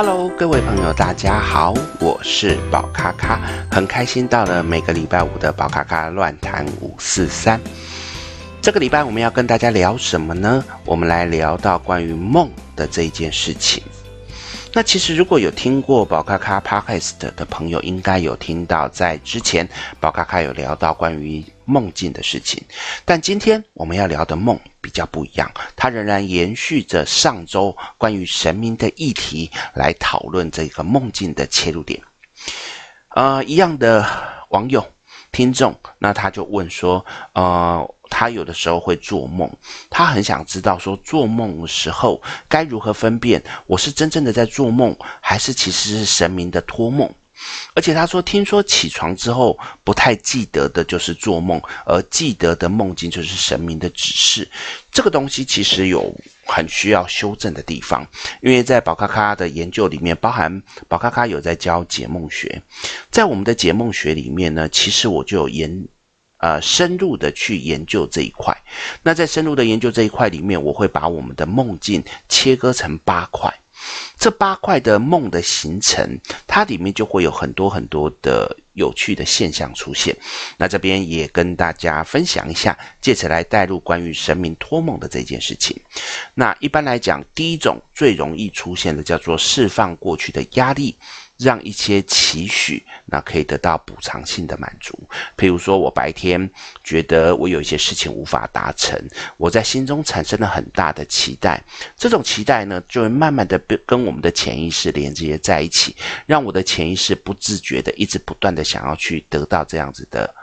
Hello，各位朋友，大家好，我是宝卡卡，很开心到了每个礼拜五的宝卡卡乱谈五四三。这个礼拜我们要跟大家聊什么呢？我们来聊到关于梦的这一件事情。那其实如果有听过宝咖咖 Podcast 的朋友，应该有听到在之前宝咖咖有聊到关于梦境的事情。但今天我们要聊的梦比较不一样，它仍然延续着上周关于神明的议题来讨论这个梦境的切入点。呃，一样的网友。听众，那他就问说，呃，他有的时候会做梦，他很想知道说，做梦的时候该如何分辨我是真正的在做梦，还是其实是神明的托梦。而且他说，听说起床之后不太记得的就是做梦，而记得的梦境就是神明的指示。这个东西其实有很需要修正的地方，因为在宝咖咖的研究里面，包含宝咖咖有在教解梦学，在我们的解梦学里面呢，其实我就有研呃深入的去研究这一块。那在深入的研究这一块里面，我会把我们的梦境切割成八块。这八块的梦的形成，它里面就会有很多很多的有趣的现象出现。那这边也跟大家分享一下，借此来带入关于神明托梦的这件事情。那一般来讲，第一种最容易出现的叫做释放过去的压力。让一些期许，那可以得到补偿性的满足。譬如说，我白天觉得我有一些事情无法达成，我在心中产生了很大的期待。这种期待呢，就会慢慢的跟我们的潜意识连接在一起，让我的潜意识不自觉的一直不断的想要去得到这样子的。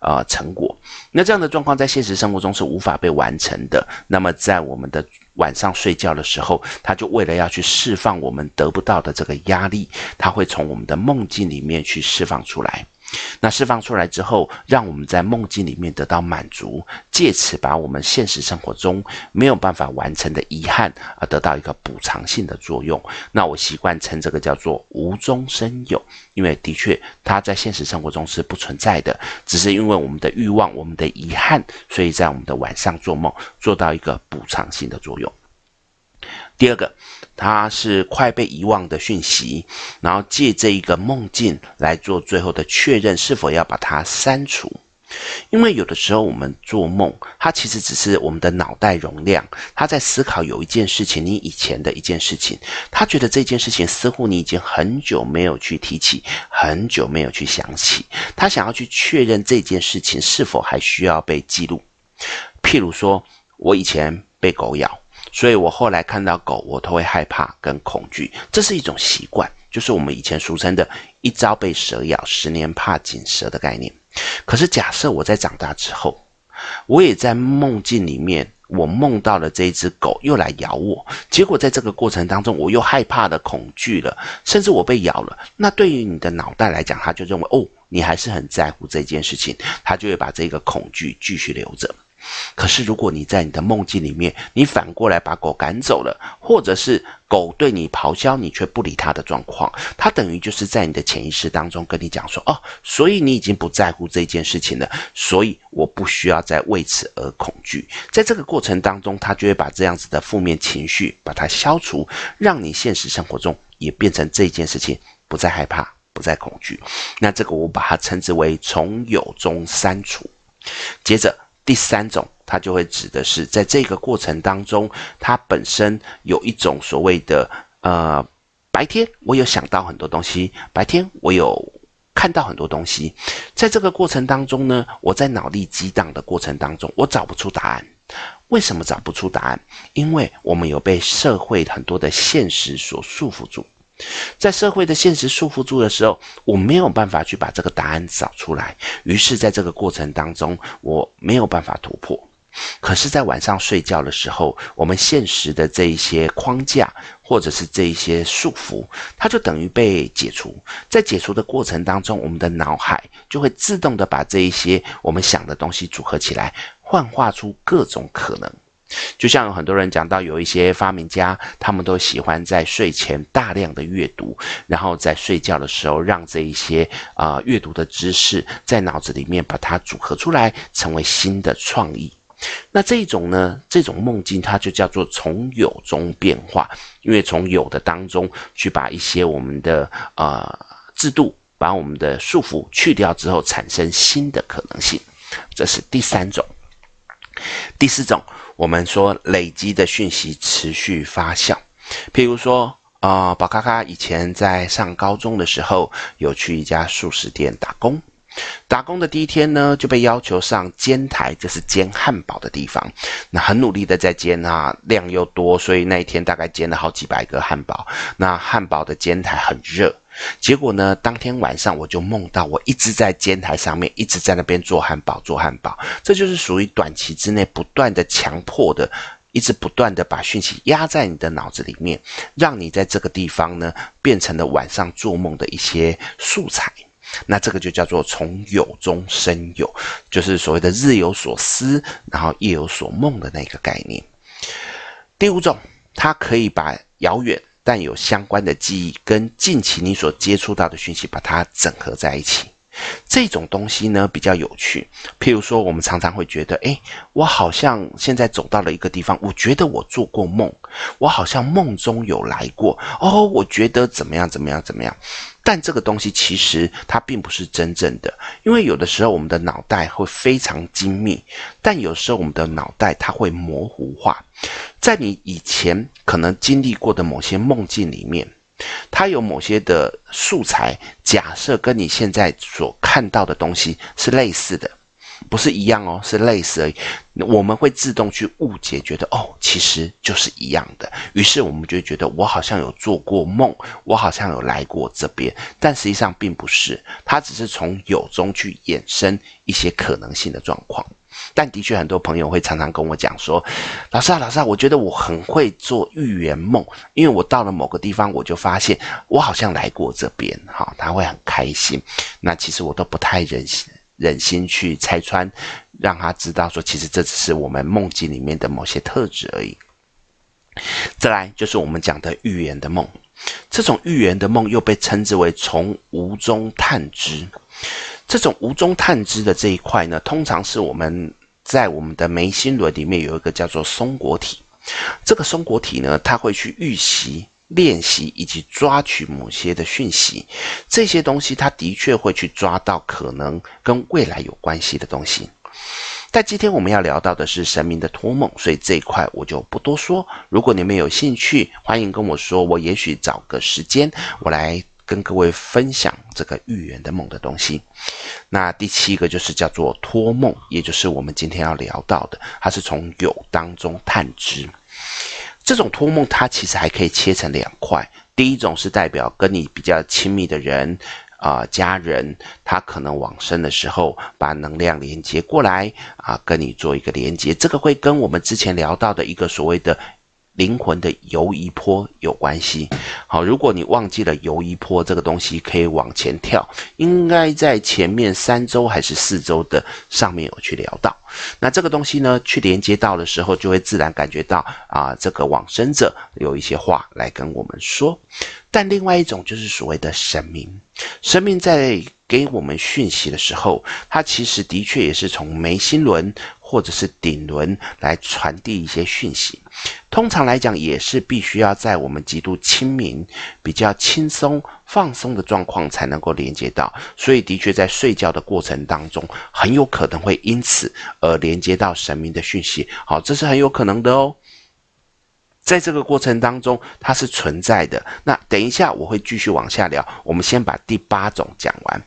呃，成果。那这样的状况在现实生活中是无法被完成的。那么在我们的晚上睡觉的时候，他就为了要去释放我们得不到的这个压力，他会从我们的梦境里面去释放出来。那释放出来之后，让我们在梦境里面得到满足，借此把我们现实生活中没有办法完成的遗憾，而得到一个补偿性的作用。那我习惯称这个叫做无中生有，因为的确它在现实生活中是不存在的，只是因为我们的欲望、我们的遗憾，所以在我们的晚上做梦，做到一个补偿性的作用。第二个，它是快被遗忘的讯息，然后借这一个梦境来做最后的确认，是否要把它删除。因为有的时候我们做梦，它其实只是我们的脑袋容量，他在思考有一件事情，你以前的一件事情，他觉得这件事情似乎你已经很久没有去提起，很久没有去想起，他想要去确认这件事情是否还需要被记录。譬如说，我以前被狗咬。所以我后来看到狗，我都会害怕跟恐惧，这是一种习惯，就是我们以前俗称的“一朝被蛇咬，十年怕井蛇”的概念。可是假设我在长大之后，我也在梦境里面，我梦到了这一只狗又来咬我，结果在这个过程当中，我又害怕的恐惧了，甚至我被咬了。那对于你的脑袋来讲，他就认为哦，你还是很在乎这件事情，他就会把这个恐惧继续留着。可是，如果你在你的梦境里面，你反过来把狗赶走了，或者是狗对你咆哮，你却不理它的状况，它等于就是在你的潜意识当中跟你讲说：“哦，所以你已经不在乎这件事情了，所以我不需要再为此而恐惧。”在这个过程当中，它就会把这样子的负面情绪把它消除，让你现实生活中也变成这件事情不再害怕，不再恐惧。那这个我把它称之为从有中删除。接着。第三种，它就会指的是在这个过程当中，它本身有一种所谓的呃，白天我有想到很多东西，白天我有看到很多东西，在这个过程当中呢，我在脑力激荡的过程当中，我找不出答案。为什么找不出答案？因为我们有被社会很多的现实所束缚住。在社会的现实束缚住的时候，我没有办法去把这个答案找出来。于是，在这个过程当中，我没有办法突破。可是，在晚上睡觉的时候，我们现实的这一些框架，或者是这一些束缚，它就等于被解除。在解除的过程当中，我们的脑海就会自动的把这一些我们想的东西组合起来，幻化出各种可能。就像很多人讲到，有一些发明家，他们都喜欢在睡前大量的阅读，然后在睡觉的时候，让这一些啊阅读的知识在脑子里面把它组合出来，成为新的创意。那这种呢，这种梦境它就叫做从有中变化，因为从有的当中去把一些我们的呃制度，把我们的束缚去掉之后，产生新的可能性。这是第三种。第四种，我们说累积的讯息持续发酵，譬如说。啊、呃，宝咖咖以前在上高中的时候，有去一家素食店打工。打工的第一天呢，就被要求上煎台，这是煎汉堡的地方。那很努力的在煎啊，量又多，所以那一天大概煎了好几百个汉堡。那汉堡的煎台很热，结果呢，当天晚上我就梦到我一直在煎台上面，一直在那边做汉堡，做汉堡。这就是属于短期之内不断的强迫的。一直不断的把讯息压在你的脑子里面，让你在这个地方呢，变成了晚上做梦的一些素材。那这个就叫做从有中生有，就是所谓的日有所思，然后夜有所梦的那个概念。第五种，它可以把遥远但有相关的记忆跟近期你所接触到的讯息，把它整合在一起。这种东西呢，比较有趣，譬如说，我们常常会觉得，诶，我好像现在走到了一个地方，我觉得我做过梦，我好像梦中有来过，哦，我觉得怎么样怎么样怎么样，但这个东西其实它并不是真正的，因为有的时候我们的脑袋会非常精密，但有时候我们的脑袋它会模糊化，在你以前可能经历过的某些梦境里面。它有某些的素材，假设跟你现在所看到的东西是类似的，不是一样哦，是类似而已。我们会自动去误解，觉得哦，其实就是一样的。于是我们就觉得，我好像有做过梦，我好像有来过这边，但实际上并不是。它只是从有中去衍生一些可能性的状况。但的确，很多朋友会常常跟我讲说：“老师啊，老师啊，我觉得我很会做预言梦，因为我到了某个地方，我就发现我好像来过这边。”哈，他会很开心。那其实我都不太忍心忍心去拆穿，让他知道说，其实这只是我们梦境里面的某些特质而已。再来就是我们讲的预言的梦，这种预言的梦又被称之为从无中探知。这种无中探知的这一块呢，通常是我们在我们的眉心轮里面有一个叫做松果体。这个松果体呢，它会去预习、练习以及抓取某些的讯息。这些东西，它的确会去抓到可能跟未来有关系的东西。但今天我们要聊到的是神明的托梦，所以这一块我就不多说。如果你们有兴趣，欢迎跟我说，我也许找个时间，我来。跟各位分享这个预言的梦的东西。那第七个就是叫做托梦，也就是我们今天要聊到的，它是从有当中探知。这种托梦它其实还可以切成两块，第一种是代表跟你比较亲密的人啊、家人，他可能往生的时候把能量连接过来啊、跟你做一个连接，这个会跟我们之前聊到的一个所谓的。灵魂的游移波有关系。好，如果你忘记了游移波这个东西，可以往前跳，应该在前面三周还是四周的上面有去聊到。那这个东西呢，去连接到的时候，就会自然感觉到啊，这个往生者有一些话来跟我们说。但另外一种就是所谓的神明，神明在给我们讯息的时候，它其实的确也是从眉心轮或者是顶轮来传递一些讯息。通常来讲，也是必须要在我们极度清明、比较轻松、放松的状况才能够连接到。所以，的确在睡觉的过程当中，很有可能会因此而连接到神明的讯息。好，这是很有可能的哦。在这个过程当中，它是存在的。那等一下我会继续往下聊。我们先把第八种讲完。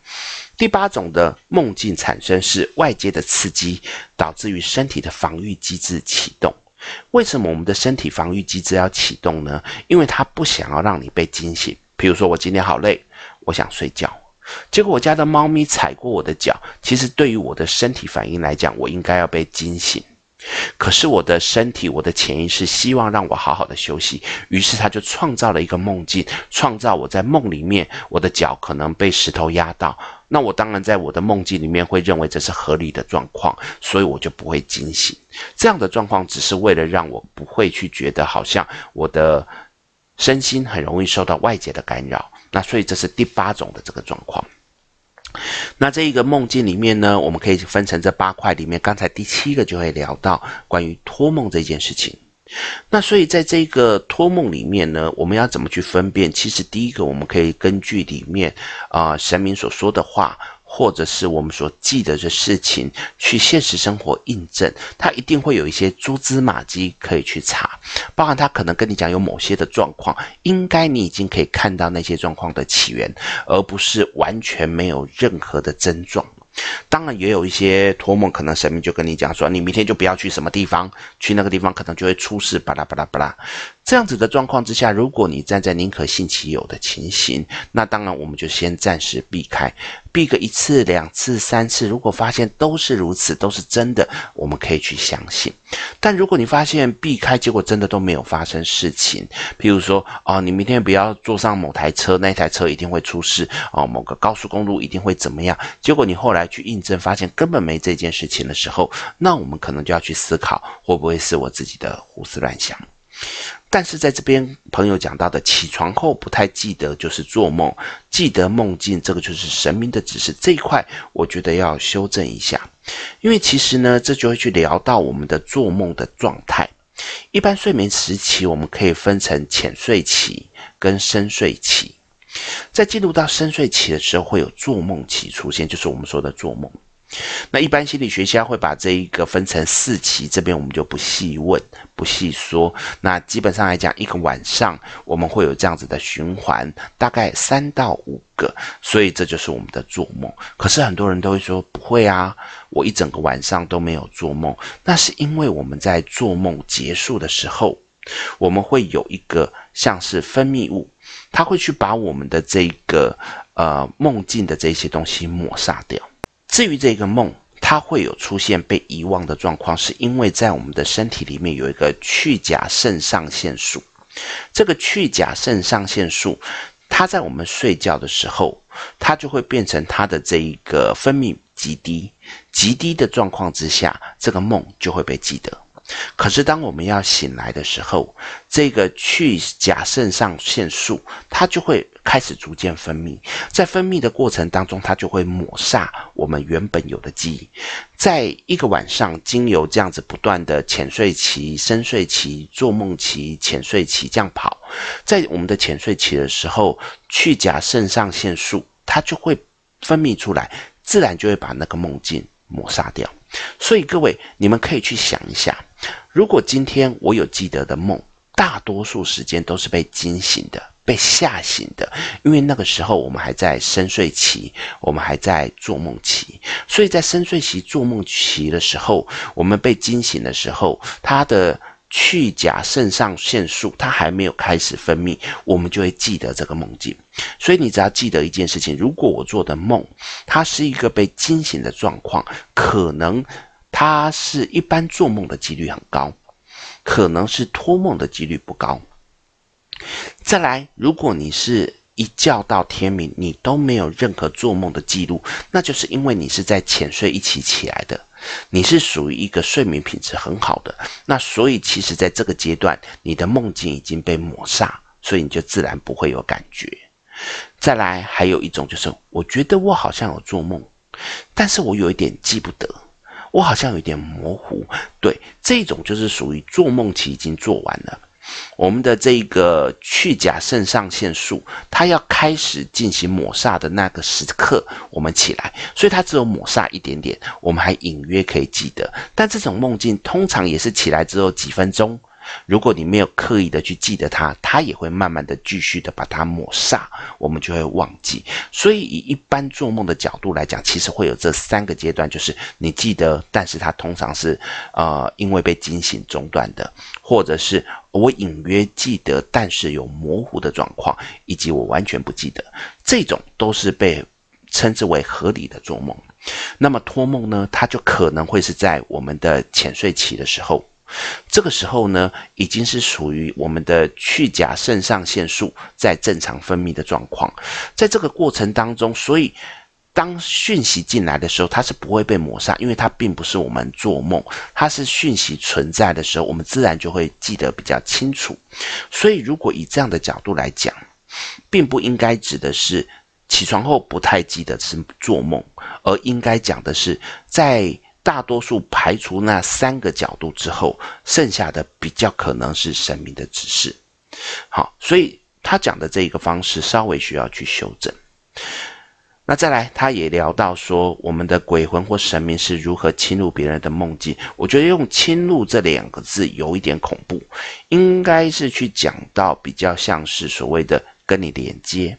第八种的梦境产生是外界的刺激，导致于身体的防御机制启动。为什么我们的身体防御机制要启动呢？因为它不想要让你被惊醒。比如说，我今天好累，我想睡觉，结果我家的猫咪踩过我的脚。其实对于我的身体反应来讲，我应该要被惊醒。可是我的身体，我的潜意识希望让我好好的休息，于是他就创造了一个梦境，创造我在梦里面，我的脚可能被石头压到。那我当然在我的梦境里面会认为这是合理的状况，所以我就不会惊醒。这样的状况只是为了让我不会去觉得好像我的身心很容易受到外界的干扰。那所以这是第八种的这个状况。那这一个梦境里面呢，我们可以分成这八块里面，刚才第七个就会聊到关于托梦这件事情。那所以在这个托梦里面呢，我们要怎么去分辨？其实第一个，我们可以根据里面啊、神明所说的话。或者是我们所记得的事情，去现实生活印证，它一定会有一些蛛丝马迹可以去查，包含他可能跟你讲有某些的状况，应该你已经可以看到那些状况的起源，而不是完全没有任何的症状。当然，也有一些托梦，可能神明就跟你讲说，你明天就不要去什么地方，去那个地方可能就会出事，巴拉巴拉巴拉。这样子的状况之下，如果你站在宁可信其有的情形，那当然我们就先暂时避开，避个一次、两次、三次，如果发现都是如此，都是真的，我们可以去相信。但如果你发现避开，结果真的都没有发生事情，譬如说，哦，你明天不要坐上某台车，那台车一定会出事，哦，某个高速公路一定会怎么样，结果你后来去印证，发现根本没这件事情的时候，那我们可能就要去思考，会不会是我自己的胡思乱想。但是在这边，朋友讲到的起床后不太记得，就是做梦，记得梦境，这个就是神明的指示这一块，我觉得要修正一下，因为其实呢，这就会去聊到我们的做梦的状态。一般睡眠时期，我们可以分成浅睡期跟深睡期，在进入到深睡期的时候，会有做梦期出现，就是我们说的做梦。那一般心理学家会把这一个分成四期，这边我们就不细问、不细说。那基本上来讲，一个晚上我们会有这样子的循环，大概三到五个，所以这就是我们的做梦。可是很多人都会说不会啊，我一整个晚上都没有做梦。那是因为我们在做梦结束的时候，我们会有一个像是分泌物，它会去把我们的这个呃梦境的这些东西抹杀掉。至于这个梦，它会有出现被遗忘的状况，是因为在我们的身体里面有一个去甲肾上腺素。这个去甲肾上腺素，它在我们睡觉的时候，它就会变成它的这一个分泌极低，极低的状况之下，这个梦就会被记得。可是当我们要醒来的时候，这个去甲肾上腺素它就会开始逐渐分泌，在分泌的过程当中，它就会抹煞我们原本有的记忆。在一个晚上，经由这样子不断的浅睡期、深睡期、做梦期、浅睡期这样跑，在我们的浅睡期的时候，去甲肾上腺素它就会分泌出来，自然就会把那个梦境抹杀掉。所以各位，你们可以去想一下，如果今天我有记得的梦，大多数时间都是被惊醒的、被吓醒的，因为那个时候我们还在深睡期，我们还在做梦期，所以在深睡期、做梦期的时候，我们被惊醒的时候，他的。去甲肾上腺素，它还没有开始分泌，我们就会记得这个梦境。所以你只要记得一件事情：如果我做的梦，它是一个被惊醒的状况，可能它是一般做梦的几率很高，可能是托梦的几率不高。再来，如果你是一觉到天明，你都没有任何做梦的记录，那就是因为你是在浅睡一起起来的。你是属于一个睡眠品质很好的，那所以其实在这个阶段，你的梦境已经被抹煞，所以你就自然不会有感觉。再来，还有一种就是，我觉得我好像有做梦，但是我有一点记不得，我好像有点模糊。对，这种就是属于做梦期已经做完了。我们的这个去甲肾上腺素，它要开始进行抹煞的那个时刻，我们起来，所以它只有抹煞一点点，我们还隐约可以记得。但这种梦境通常也是起来之后几分钟。如果你没有刻意的去记得它，它也会慢慢的继续的把它抹煞，我们就会忘记。所以以一般做梦的角度来讲，其实会有这三个阶段，就是你记得，但是它通常是呃因为被惊醒中断的，或者是我隐约记得，但是有模糊的状况，以及我完全不记得，这种都是被称之为合理的做梦。那么托梦呢，它就可能会是在我们的浅睡期的时候。这个时候呢，已经是属于我们的去甲肾上腺素在正常分泌的状况。在这个过程当中，所以当讯息进来的时候，它是不会被抹杀，因为它并不是我们做梦，它是讯息存在的时候，我们自然就会记得比较清楚。所以，如果以这样的角度来讲，并不应该指的是起床后不太记得是做梦，而应该讲的是，在大多数排除那三个角度之后，剩下的比较可能是神明的指示。好，所以他讲的这一个方式稍微需要去修正。那再来，他也聊到说，我们的鬼魂或神明是如何侵入别人的梦境。我觉得用“侵入”这两个字有一点恐怖，应该是去讲到比较像是所谓的跟你连接。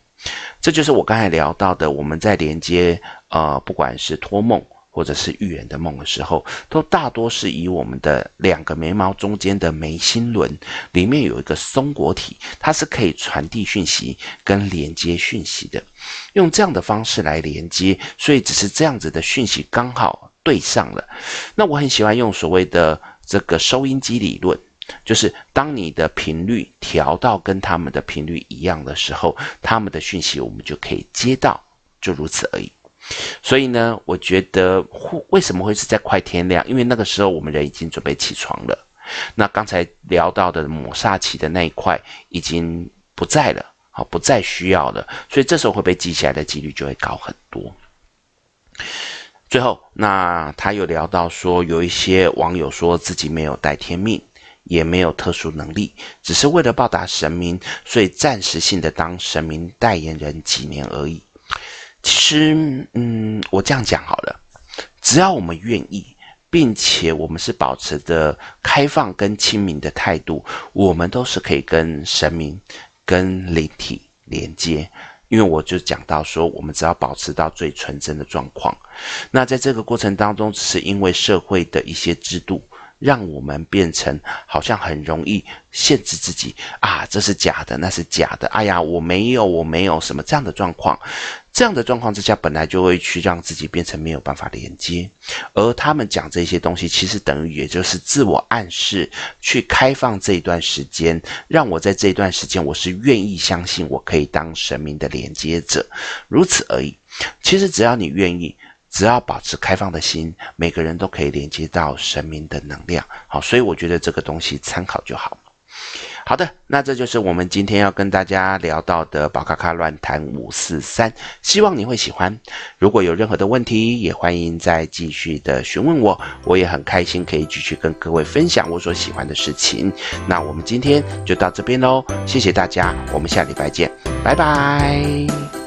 这就是我刚才聊到的，我们在连接，呃，不管是托梦或者是预言的梦的时候，都大多是以我们的两个眉毛中间的眉心轮里面有一个松果体，它是可以传递讯息跟连接讯息的，用这样的方式来连接，所以只是这样子的讯息刚好对上了。那我很喜欢用所谓的这个收音机理论。就是当你的频率调到跟他们的频率一样的时候，他们的讯息我们就可以接到，就如此而已。所以呢，我觉得为什么会是在快天亮？因为那个时候我们人已经准备起床了。那刚才聊到的抹煞期的那一块已经不在了，好，不再需要了。所以这时候会被记起来的几率就会高很多。最后，那他又聊到说，有一些网友说自己没有带天命。也没有特殊能力，只是为了报答神明，所以暂时性的当神明代言人几年而已。其实，嗯，我这样讲好了，只要我们愿意，并且我们是保持着开放跟亲民的态度，我们都是可以跟神明、跟灵体连接。因为我就讲到说，我们只要保持到最纯真的状况，那在这个过程当中，只是因为社会的一些制度。让我们变成好像很容易限制自己啊，这是假的，那是假的。哎呀，我没有，我没有什么这样的状况。这样的状况之下，本来就会去让自己变成没有办法连接。而他们讲这些东西，其实等于也就是自我暗示，去开放这一段时间，让我在这一段时间，我是愿意相信我可以当神明的连接者，如此而已。其实只要你愿意。只要保持开放的心，每个人都可以连接到神明的能量。好，所以我觉得这个东西参考就好。好的，那这就是我们今天要跟大家聊到的宝咖咖乱谈五四三，希望你会喜欢。如果有任何的问题，也欢迎再继续的询问我，我也很开心可以继续跟各位分享我所喜欢的事情。那我们今天就到这边喽，谢谢大家，我们下礼拜见，拜拜。